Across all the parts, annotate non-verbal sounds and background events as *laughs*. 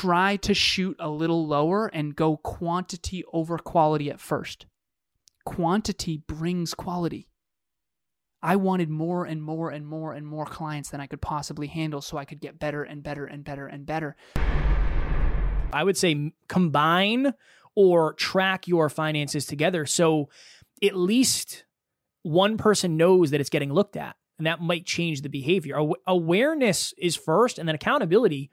try to shoot a little lower and go quantity over quality at first. Quantity brings quality. I wanted more and more and more and more clients than I could possibly handle so I could get better and better and better and better. I would say combine or track your finances together so at least one person knows that it's getting looked at and that might change the behavior. Awareness is first and then accountability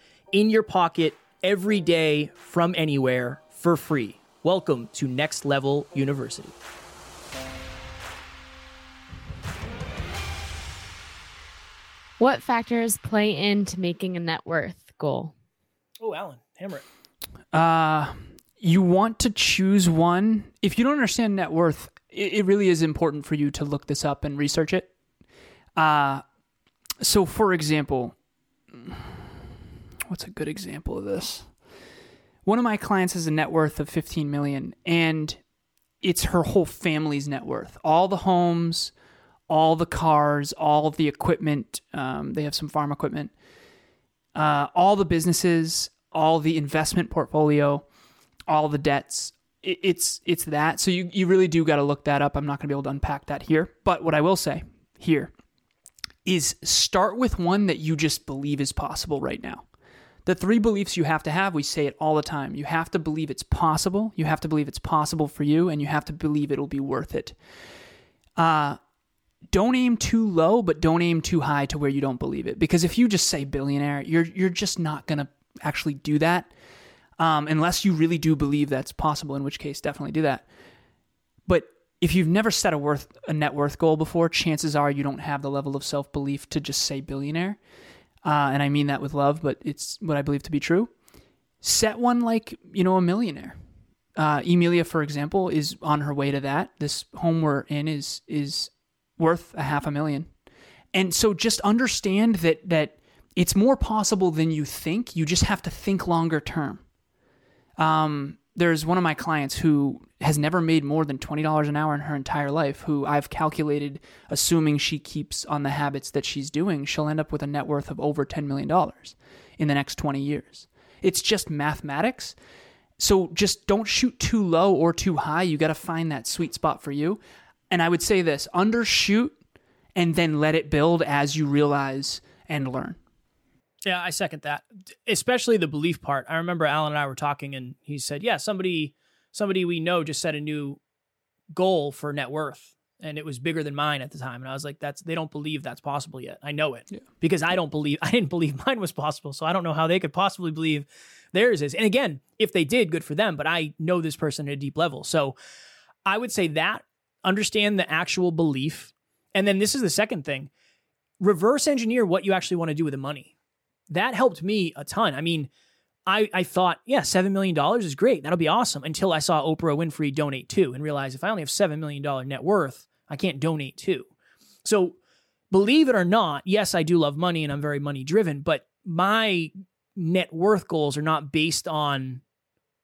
in your pocket every day from anywhere for free. Welcome to Next Level University. What factors play into making a net worth goal? Oh, Alan, hammer it. Uh, you want to choose one. If you don't understand net worth, it, it really is important for you to look this up and research it. Uh, so, for example, what's a good example of this? One of my clients has a net worth of 15 million and it's her whole family's net worth. All the homes, all the cars, all the equipment. Um, they have some farm equipment. Uh, all the businesses, all the investment portfolio, all the debts. It, it's it's that. So you you really do got to look that up. I'm not going to be able to unpack that here. But what I will say here is start with one that you just believe is possible right now. The three beliefs you have to have, we say it all the time. You have to believe it's possible, you have to believe it's possible for you, and you have to believe it'll be worth it. Uh, don't aim too low, but don't aim too high to where you don't believe it. Because if you just say billionaire, you're you're just not gonna actually do that, um, unless you really do believe that's possible. In which case, definitely do that. But if you've never set a worth a net worth goal before, chances are you don't have the level of self belief to just say billionaire uh, and I mean that with love, but it's what I believe to be true. Set one like you know a millionaire. Uh, Emilia, for example, is on her way to that. This home we're in is is worth a half a million, and so just understand that that it's more possible than you think. You just have to think longer term. Um, there's one of my clients who has never made more than $20 an hour in her entire life, who I've calculated, assuming she keeps on the habits that she's doing, she'll end up with a net worth of over $10 million in the next 20 years. It's just mathematics. So just don't shoot too low or too high. You got to find that sweet spot for you. And I would say this undershoot and then let it build as you realize and learn. Yeah, I second that. Especially the belief part. I remember Alan and I were talking and he said, "Yeah, somebody somebody we know just set a new goal for net worth and it was bigger than mine at the time." And I was like, "That's they don't believe that's possible yet. I know it. Yeah. Because I don't believe *laughs* I didn't believe mine was possible, so I don't know how they could possibly believe theirs is." And again, if they did, good for them, but I know this person at a deep level. So I would say that understand the actual belief. And then this is the second thing. Reverse engineer what you actually want to do with the money that helped me a ton. I mean, I, I thought, yeah, $7 million is great. That'll be awesome until I saw Oprah Winfrey donate too and realized if I only have $7 million net worth, I can't donate too. So believe it or not, yes, I do love money and I'm very money driven, but my net worth goals are not based on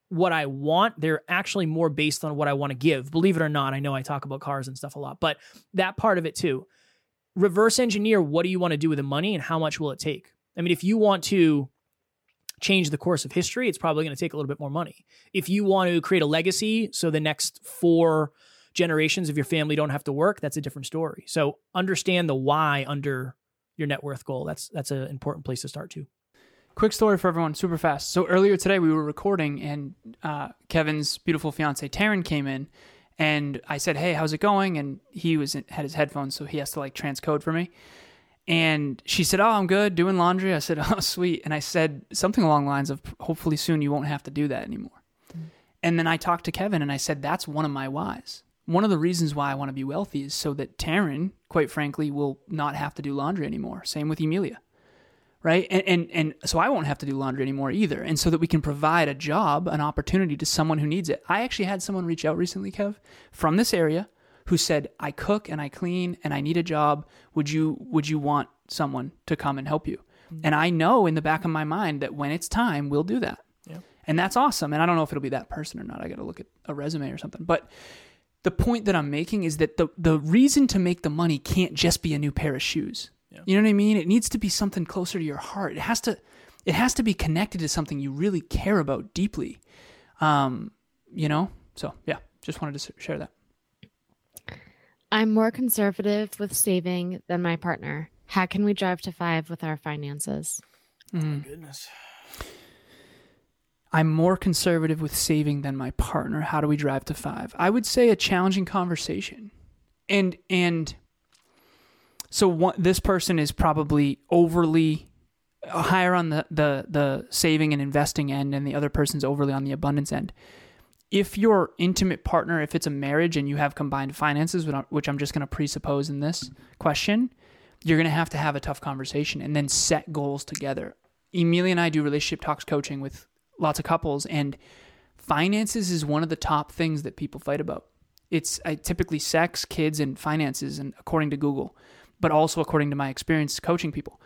what I want. They're actually more based on what I want to give. Believe it or not, I know I talk about cars and stuff a lot, but that part of it too. Reverse engineer what do you want to do with the money and how much will it take? I mean, if you want to change the course of history, it's probably going to take a little bit more money. If you want to create a legacy so the next four generations of your family don't have to work, that's a different story. So understand the why under your net worth goal. That's that's an important place to start too. Quick story for everyone, super fast. So earlier today we were recording, and uh, Kevin's beautiful fiance Taryn came in, and I said, "Hey, how's it going?" And he was had his headphones, so he has to like transcode for me. And she said, Oh, I'm good doing laundry. I said, *laughs* Oh, sweet. And I said something along the lines of, Hopefully soon you won't have to do that anymore. Mm-hmm. And then I talked to Kevin and I said, That's one of my whys. One of the reasons why I want to be wealthy is so that Taryn, quite frankly, will not have to do laundry anymore. Same with Emilia, right? And, and and so I won't have to do laundry anymore either. And so that we can provide a job, an opportunity to someone who needs it. I actually had someone reach out recently, Kev, from this area who said, "I cook and I clean and I need a job. Would you would you want someone to come and help you?" And I know in the back of my mind that when it's time, we'll do that. Yeah. And that's awesome. And I don't know if it'll be that person or not. I got to look at a resume or something. But the point that I'm making is that the the reason to make the money can't just be a new pair of shoes. Yeah. You know what I mean? It needs to be something closer to your heart. It has to it has to be connected to something you really care about deeply. Um, you know? So, yeah, just wanted to share that. I'm more conservative with saving than my partner. How can we drive to five with our finances? Oh Goodness. I'm more conservative with saving than my partner. How do we drive to 5? I would say a challenging conversation. And and so one, this person is probably overly uh, higher on the, the the saving and investing end and the other person's overly on the abundance end. If your intimate partner, if it's a marriage and you have combined finances, which I'm- just going to presuppose in this question, you're going to have to have a tough conversation and then set goals together. Emilia and I do relationship talks coaching with lots of couples, and finances is one of the top things that people fight about. It's typically sex, kids, and finances, and according to Google, but also according to my experience coaching people.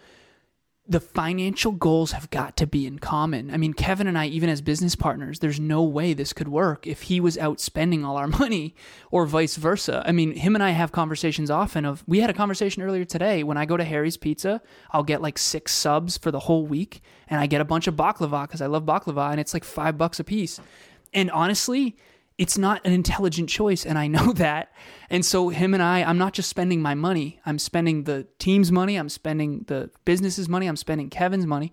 The financial goals have got to be in common. I mean, Kevin and I, even as business partners, there's no way this could work if he was out spending all our *laughs* money or vice versa. I mean, him and I have conversations often of we had a conversation earlier today when I go to Harry's Pizza, I'll get like six subs for the whole week and I get a bunch of baklava because I love baklava and it's like five bucks a piece. And honestly, it's not an intelligent choice and I know *laughs* that. And so him and I, I'm not just spending my money. I'm spending the team's money, I'm spending the business's money, I'm spending Kevin's money.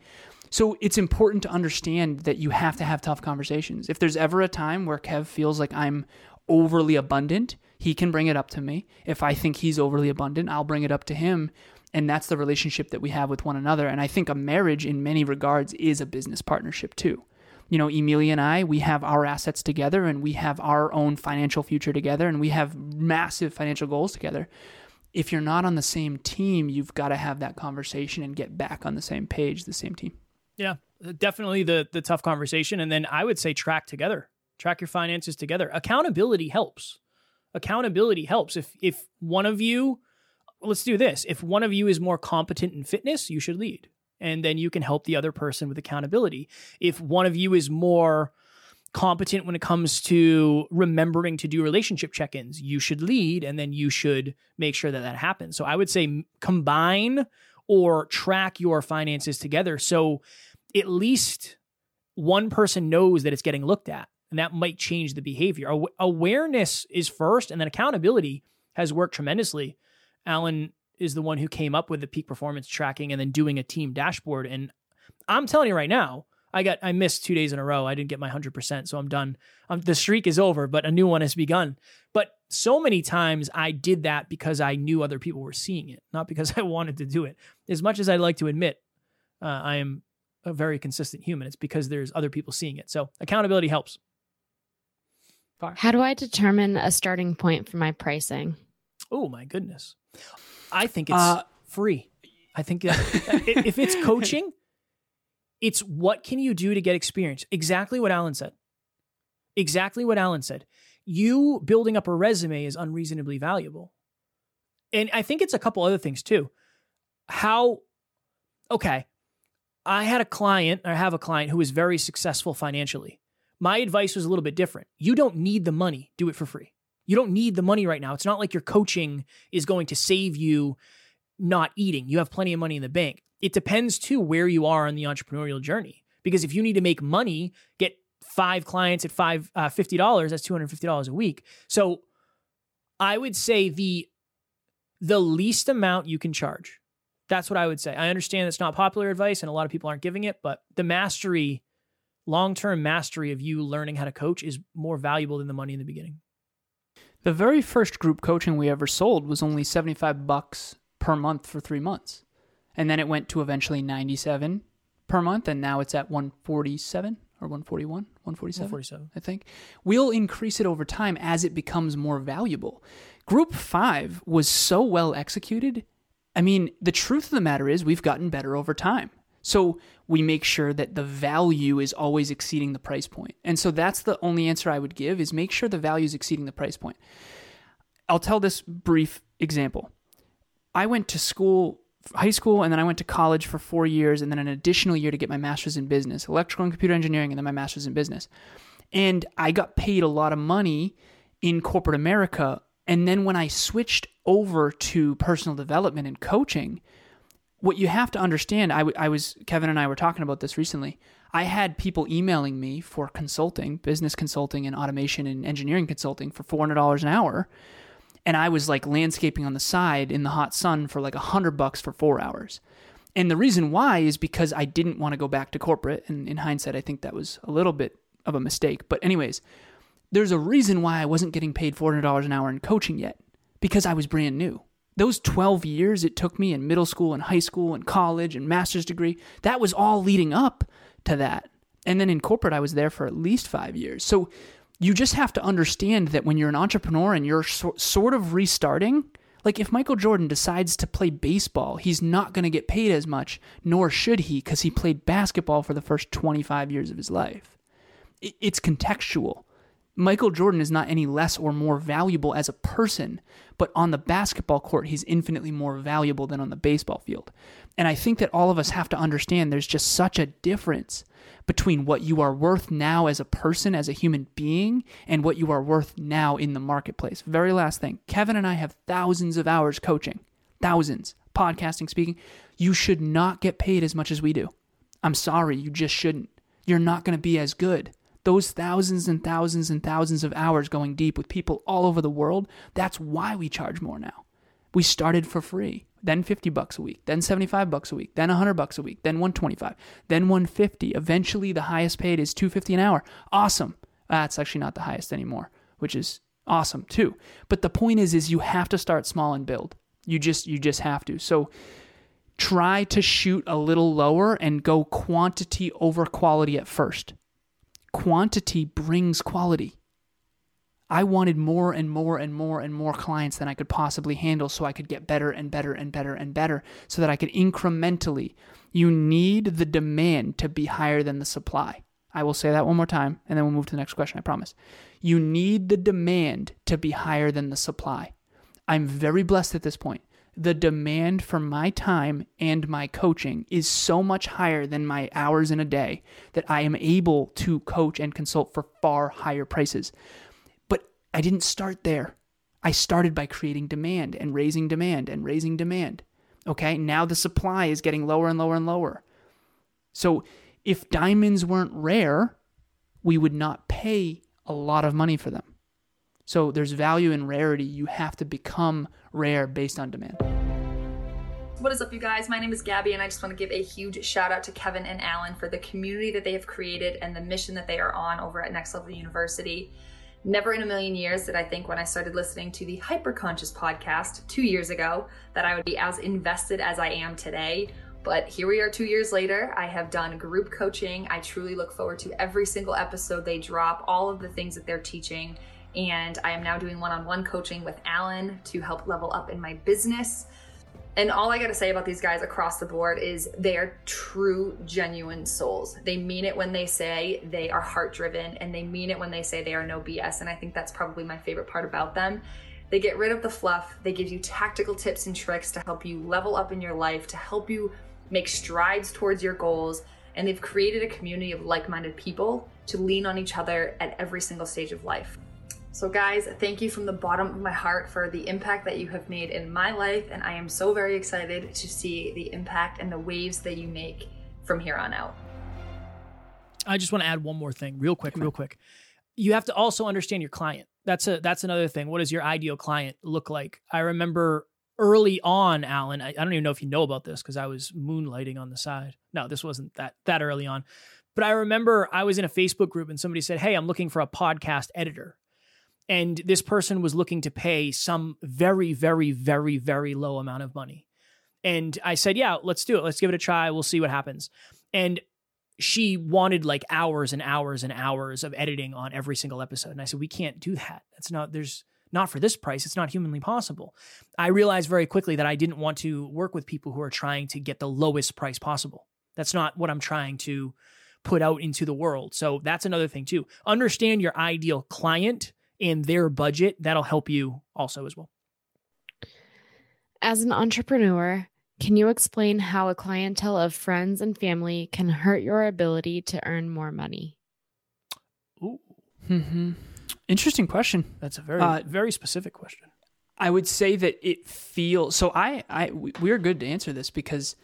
So it's important to understand that you have to have tough conversations. If there's ever a time where Kev feels like I'm overly abundant, he can bring it up to me. If I think he's overly abundant, I'll bring it up to him. And that's the relationship that we have with one another. And I think a marriage, in many regards, is a business partnership too. You know, Emilia and I, we have our assets together and we have our own financial future together and we have massive financial goals together. If you're not on the same team, you've got to have that conversation and get back on the same page, the same team. Yeah, uh, definitely the the tough conversation, and then I would say track together, track your finances together. Accountability helps. Accountability helps. If if one of you, let's do this. If one of you is more competent in fitness, you should lead, and then you can help the other person with accountability. If one of you is more competent when it comes to remembering to do relationship check-ins, you should lead, and then you should make sure that that happens. So I would say combine or track your finances together. So at least one person knows that it's getting looked at and that might change the behavior Aw- awareness is first and then accountability has worked tremendously alan is the one who came up with the peak performance tracking and then doing a team dashboard and i'm telling you right now i got i missed two days in a row i didn't get my 100% so i'm done um, the streak is over but a new one has begun but so many times i did that because i knew other people were seeing it not because *laughs* i wanted to do it as much as i'd like to admit uh, i am a very consistent human. It's because there's other people seeing it. So accountability helps. How do I determine a starting point for my pricing? Oh my goodness. I think it's Uh, free. I think that if it's *laughs* coaching, it's what can you do to get experience? Exactly what Alan said. Exactly what Alan said. You building up a resume is unreasonably valuable. And I think it's a couple other things too. How, okay, I had a client, I have a client who was very successful financially. My advice was a little bit different. You don't need the money, do it for free. You don't need the money right now. It's not like your coaching is going to save you not eating. You have plenty of money in the bank. It depends too where you are on the entrepreneurial journey. Because if you need to make money, get five clients at five uh, fifty dollars. That's two hundred fifty dollars a week. So I would say the the least amount you can charge. That's what I would say. I understand it's not popular advice and a lot of people aren't giving it, but the mastery, long term mastery of you learning how to coach is more valuable than the money in the beginning. The very first group coaching we ever sold was only 75 bucks per month for 3 months. And then it went to eventually 97 per month and now it's at 147 or 141, 147. 147. I think. We'll increase it over time as it becomes more valuable. Group 5 was so well executed. I mean, the truth of the matter is we've gotten better over time. So we make sure that the value is always exceeding the price point. And so that's the only answer I would give is make sure the value is exceeding the price point. I'll tell this brief example. I went to school, high school, and then I went to college for four years, and then an additional year to get my master's in business, electrical and computer engineering, and then my master's in business. And I got paid a lot of money in corporate America. And then when I switched over to personal development and coaching, what you have to understand, I, w- I was, Kevin and I were talking about this recently. I had people emailing me for consulting, business consulting, and automation and engineering consulting for $400 an hour and I was like landscaping on the side in the hot sun for like a hundred bucks for four hours. And the reason why is because I didn't want to go back to corporate. And in hindsight, I think that was a little bit of a mistake. But, anyways, there's a reason why I wasn't getting paid $400 an hour in coaching yet because I was brand new. Those 12 years it took me in middle school and high school and college and master's degree, that was all leading up to that. And then in corporate, I was there for at least five years. So you just have to understand that when you're an entrepreneur and you're so, sort of restarting, like if Michael Jordan decides to play baseball, he's not going to get paid as much, nor should he, because he played basketball for the first 25 years of his life. It's contextual. Michael Jordan is not any less or more valuable as a person, but on the basketball court, he's infinitely more valuable than on the baseball field. And I think that all of us have to understand there's just such a difference between what you are worth now as a person, as a human being, and what you are worth now in the marketplace. Very last thing Kevin and I have thousands of hours coaching, thousands, podcasting, speaking. You should not get paid as much as we do. I'm sorry, you just shouldn't. You're not going to be as good. Those thousands and thousands and thousands of hours going deep with people all over the world, that's why we charge more now. We started for free then 50 bucks a week, then 75 bucks a week, then 100 bucks a week, then 125, then 150. Eventually the highest paid is 250 an hour. Awesome. That's actually not the highest anymore, which is awesome too. But the point is is you have to start small and build. You just you just have to. So try to shoot a little lower and go quantity over quality at first. Quantity brings quality. I wanted more and more and more and more clients than I could possibly handle so I could get better and better and better and better so that I could incrementally. You need the demand to be higher than the supply. I will say that one more time and then we'll move to the next question, I promise. You need the demand to be higher than the supply. I'm very blessed at this point. The demand for my time and my coaching is so much higher than my hours in a day that I am able to coach and consult for far higher prices. But I didn't start there. I started by creating demand and raising demand and raising demand. Okay, now the supply is getting lower and lower and lower. So if diamonds weren't rare, we would not pay a lot of money for them. So there's value in rarity. You have to become rare based on demand. What is up, you guys? My name is Gabby, and I just want to give a huge shout out to Kevin and Alan for the community that they have created and the mission that they are on over at Next Level University. Never in a million years did I think when I started listening to the Hyperconscious podcast two years ago that I would be as invested as I am today. But here we are two years later. I have done group coaching. I truly look forward to every single episode they drop, all of the things that they're teaching. And I am now doing one on one coaching with Alan to help level up in my business. And all I got to say about these guys across the board is they are true, genuine souls. They mean it when they say they are heart driven, and they mean it when they say they are no BS. And I think that's probably my favorite part about them. They get rid of the fluff, they give you tactical tips and tricks to help you level up in your life, to help you make strides towards your goals. And they've created a community of like minded people to lean on each other at every single stage of life. So, guys, thank you from the bottom of my heart for the impact that you have made in my life. And I am so very excited to see the impact and the waves that you make from here on out. I just want to add one more thing, real quick, real quick. You have to also understand your client. That's a that's another thing. What does your ideal client look like? I remember early on, Alan. I, I don't even know if you know about this because I was moonlighting on the side. No, this wasn't that that early on. But I remember I was in a Facebook group and somebody said, "Hey, I'm looking for a podcast editor." And this person was looking to pay some very very very very low amount of money. And i said yeah let's do it. Let's give it a try. We'll see what happens. And she wanted like hours and hours and hours of editing on every single episode. And i said we can't do that. That's not there's not for this price. It's not humanly possible. I realized very quickly that i didn't want to work with people who are trying to get the lowest price possible. That's not what I'm trying to put out into the world. So that's another thing too. Understand your ideal client and their budget. That'll help you also as well. As an entrepreneur, can you explain how a clientele of friends and family can hurt your ability to earn more money? Ooh, hmm Interesting question. that's a very Uh, very specific question. I would say that it feels so. I, I, we are good to answer this because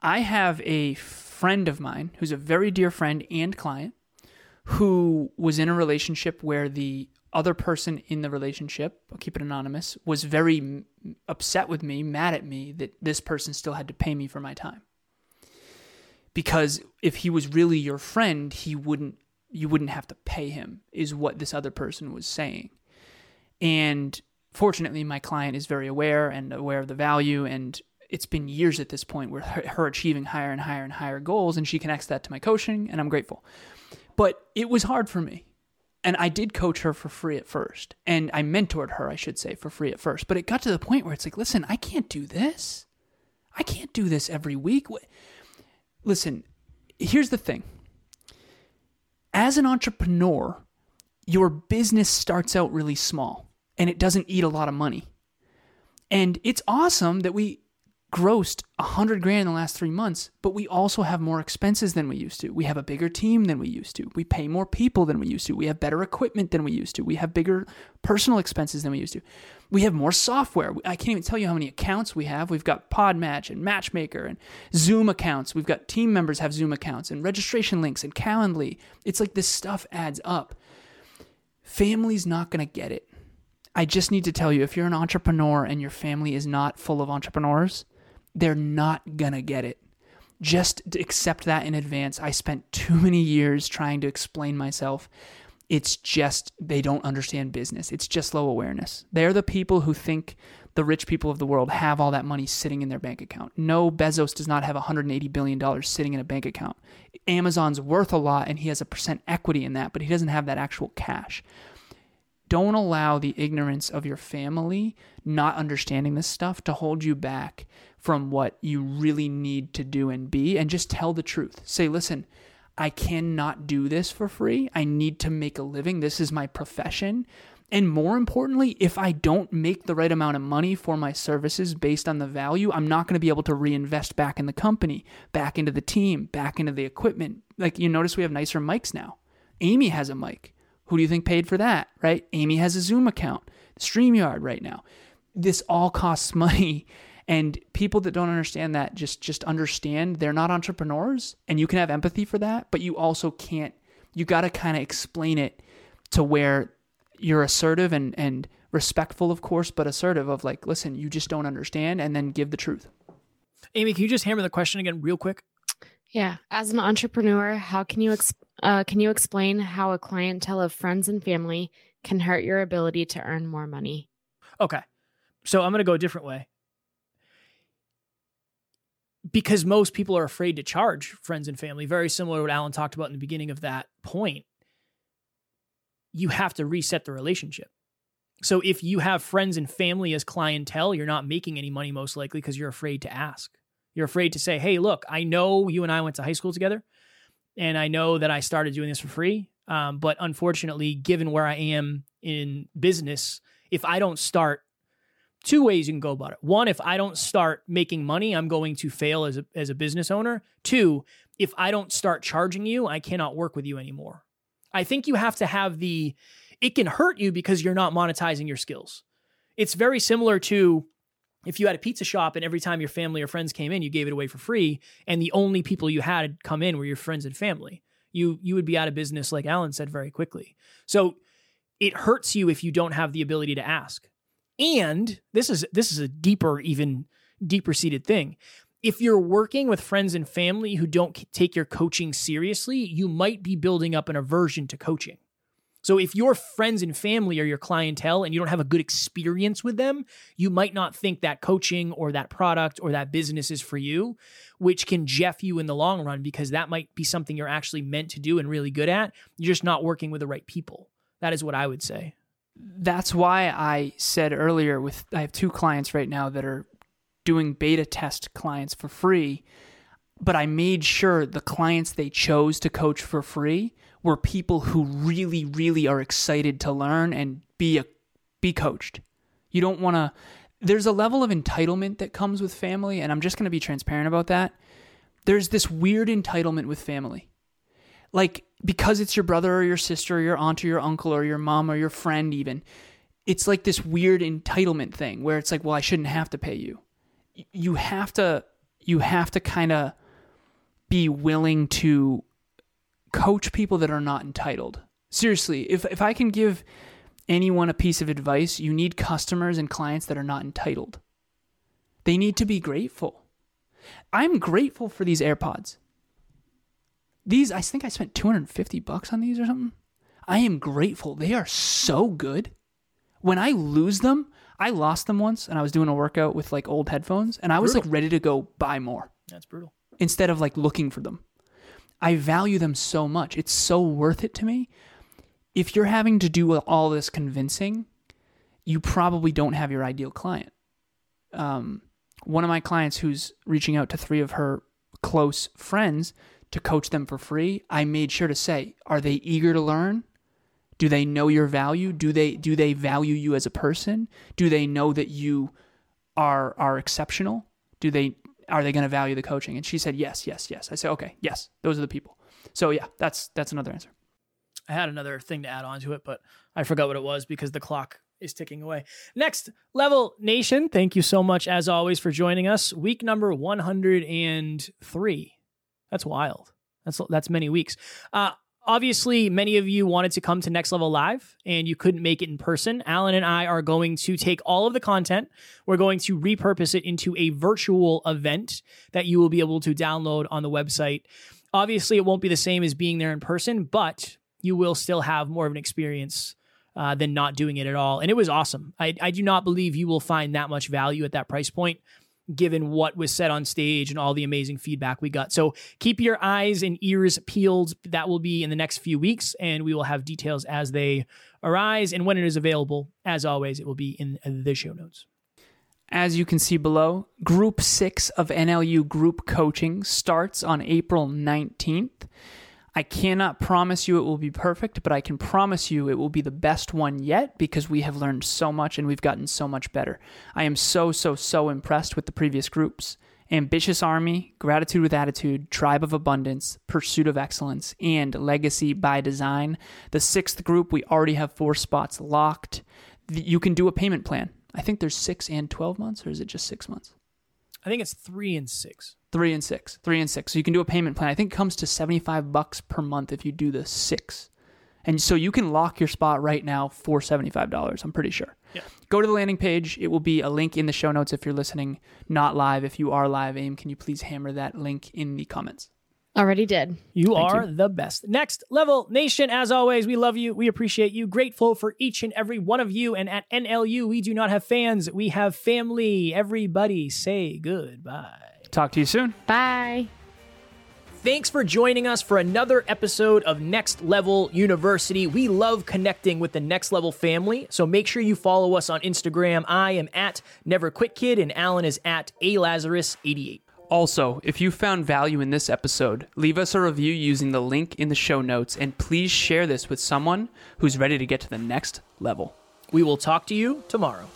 I have a friend of mine who's a very dear friend and client who was in a relationship where the other person in the relationship, I'll keep it anonymous, was very upset with me, mad at me that this person still had to pay me for my time. Because if he was really your friend, he wouldn't you wouldn't have to pay him is what this other person was saying. And fortunately, my client is very aware and aware of the value. And it's been years at this point where her, her achieving higher and higher and higher goals, and she connects that to my coaching, and I'm grateful. But it was hard for me. And I did coach her for free at first. And I mentored her, I should say, for free at first. But it got to the point where it's like, listen, I can't do this. I can't do this every week. Listen, here's the thing as an entrepreneur, your business starts out really small and it doesn't eat a lot of money. And it's awesome that we grossed a hundred grand in the last three months, but we also have more expenses than we used to. We have a bigger team than we used to. We pay more people than we used to. We have better equipment than we used to. We have bigger personal expenses than we used to. We have more software. I can't even tell you how many accounts we have. We've got Podmatch and Matchmaker and Zoom accounts. We've got team members have Zoom accounts and registration links and Calendly. It's like this stuff adds up. Family's not going to get it. I just need to tell you if you're an entrepreneur and your family is not full of entrepreneurs, they're not going to get it. Just accept that in advance. I spent too many years trying to explain myself. It's just they don't understand business. It's just low awareness. They're the people who think the rich people of the world have all that money sitting in their bank account. No, Bezos does not have $180 billion sitting in a bank account. Amazon's worth a lot and he has a percent equity in that, but he doesn't have that actual cash don't allow the ignorance of your family not understanding this stuff to hold you back from what you really need to do and be and just tell the truth. Say listen i cannot do this for free. I need to make a living. This is my profession. And more importantly if i don't make the right amount of money for my services based on the value i'm not going to be able to reinvest back in the company back into the team back into the equipment. Like you notice we have nicer mics now. Amy has a mic who do you think paid for that, right? Amy has a Zoom account, StreamYard right now. This all costs *laughs* money. And people that don't understand that just just understand they're not entrepreneurs and you can have empathy for that, but you also can't you got to kind of explain it to where you're assertive and and respectful of course, but assertive of like, listen, you just don't understand and then give the truth. Amy, can you just hammer the question again real quick? Yeah. As an entrepreneur, how can you ex- uh, can you explain how a clientele of friends and family can hurt your ability to earn more money? Okay. So I'm going to go a different way. Because most people are afraid to charge friends and family, very similar to what Alan talked about in the beginning of that point. You have to reset the relationship. So if you have friends and family as clientele, you're not making any money most likely because you're afraid to ask. You're afraid to say, hey, look, I know you and I went to high school together, and I know that I started doing this for free. Um, but unfortunately, given where I am in business, if I don't start, two ways you can go about it. One, if I don't start making money, I'm going to fail as a, as a business owner. Two, if I don't start charging you, I cannot work with you anymore. I think you have to have the, it can hurt you because you're not monetizing your skills. It's very similar to if you had a pizza shop and every time your family or friends came in, you gave it away for free, and the only people you had come in were your friends and family. You you would be out of business, like Alan said, very quickly. So it hurts you if you don't have the ability to ask. And this is this is a deeper, even deeper seated thing. If you're working with friends and family who don't take your coaching seriously, you might be building up an aversion to coaching. So if your friends and family are your clientele and you don't have a good experience with them, you might not think that coaching or that product or that business is for you, which can jeff you in the long run because that might be something you're actually meant to do and really good at. You're just not working with the right people. That is what I would say. That's why I said earlier with I have two clients right now that are doing beta test clients for free. but I made sure the clients they chose to coach for free were people who really, really are excited to learn and be a be coached. You don't want to. There's a level of entitlement that comes with family, and I'm just going to be transparent about that. There's this weird entitlement with family, like because it's your brother or your sister or your aunt or your uncle or your mom or your friend, even. It's like this weird entitlement thing where it's like, well, I shouldn't have to pay you. You have to. You have to kind of be willing to coach people that are not entitled. Seriously, if if I can give anyone a piece of advice, you need customers and clients that are not entitled. They need to be grateful. I'm grateful for these AirPods. These I think I spent 250 bucks on these or something. I am grateful. They are so good. When I lose them, I lost them once and I was doing a workout with like old headphones and I was Brutal. like ready to go buy more That's brutal. instead of like looking for them. I value them so much. It's so worth it to me. If you're having to do all this convincing, you probably don't have your ideal client. Um, one of my clients who's reaching out to three of her close friends to coach them for free, I made sure to say, are they eager to learn? Do they know your value? Do they do they value you as a person? Do they know that you are are exceptional? Do they are they going to value the coaching? And she said yes, yes, yes. I said okay, yes. Those are the people. So yeah, that's that's another answer. I had another thing to add on to it, but I forgot what it was because the clock is ticking away. Next, Level Nation, thank you so much as always for joining us. Week number 103. That's wild. That's that's many weeks. Uh obviously many of you wanted to come to Next Level Live and you couldn't make it in person. Alan and I are going to take all of the content, we're going to repurpose it into a virtual event that you will be able to download on the website. Obviously, it won't be the same as being there in person, but you will still have more of an experience uh, than not doing it at all. And it was awesome. I, I do not believe you will find that much value at that price point, given what was said on stage and all the amazing feedback we got. So keep your eyes and ears peeled. That will be in the next few weeks, and we will have details as they arise. And when it is available, as always, it will be in the show notes. As you can see below, Group 6 of NLU Group Coaching starts on April 19th. I cannot promise you it will be perfect, but I can promise you it will be the best one yet because we have learned so much and we've gotten so much better. I am so, so, so impressed with the previous groups Ambitious Army, Gratitude with Attitude, Tribe of Abundance, Pursuit of Excellence, and Legacy by Design. The sixth group, we already have four spots locked. You can do a payment plan. I think there's six and 12 months, or is it just six months? I think it's three and six. Three and six. Three and six. So you can do a payment plan. I think it comes to 75 bucks per month if you do the six. And so you can lock your spot right now for $75, I'm pretty sure. Yeah. Go to the landing page. It will be a link in the show notes if you're listening, not live. If you are live, Amy, can you please hammer that link in the comments? Already did. You Thank are the best. Next level nation, as always, we love you. We appreciate you. Grateful for each and every one of you. And at NLU, we do not have fans, we have family. Everybody say goodbye. Talk to you soon. Bye. Thanks for joining us for another episode of Next Level University. We love connecting with the Next Level family, so make sure you follow us on Instagram. I am at Never Quit Kid, and Alan is at A Lazarus88. Also, if you found value in this episode, leave us a review using the link in the show notes and please share this with someone who's ready to get to the next level. We will talk to you tomorrow.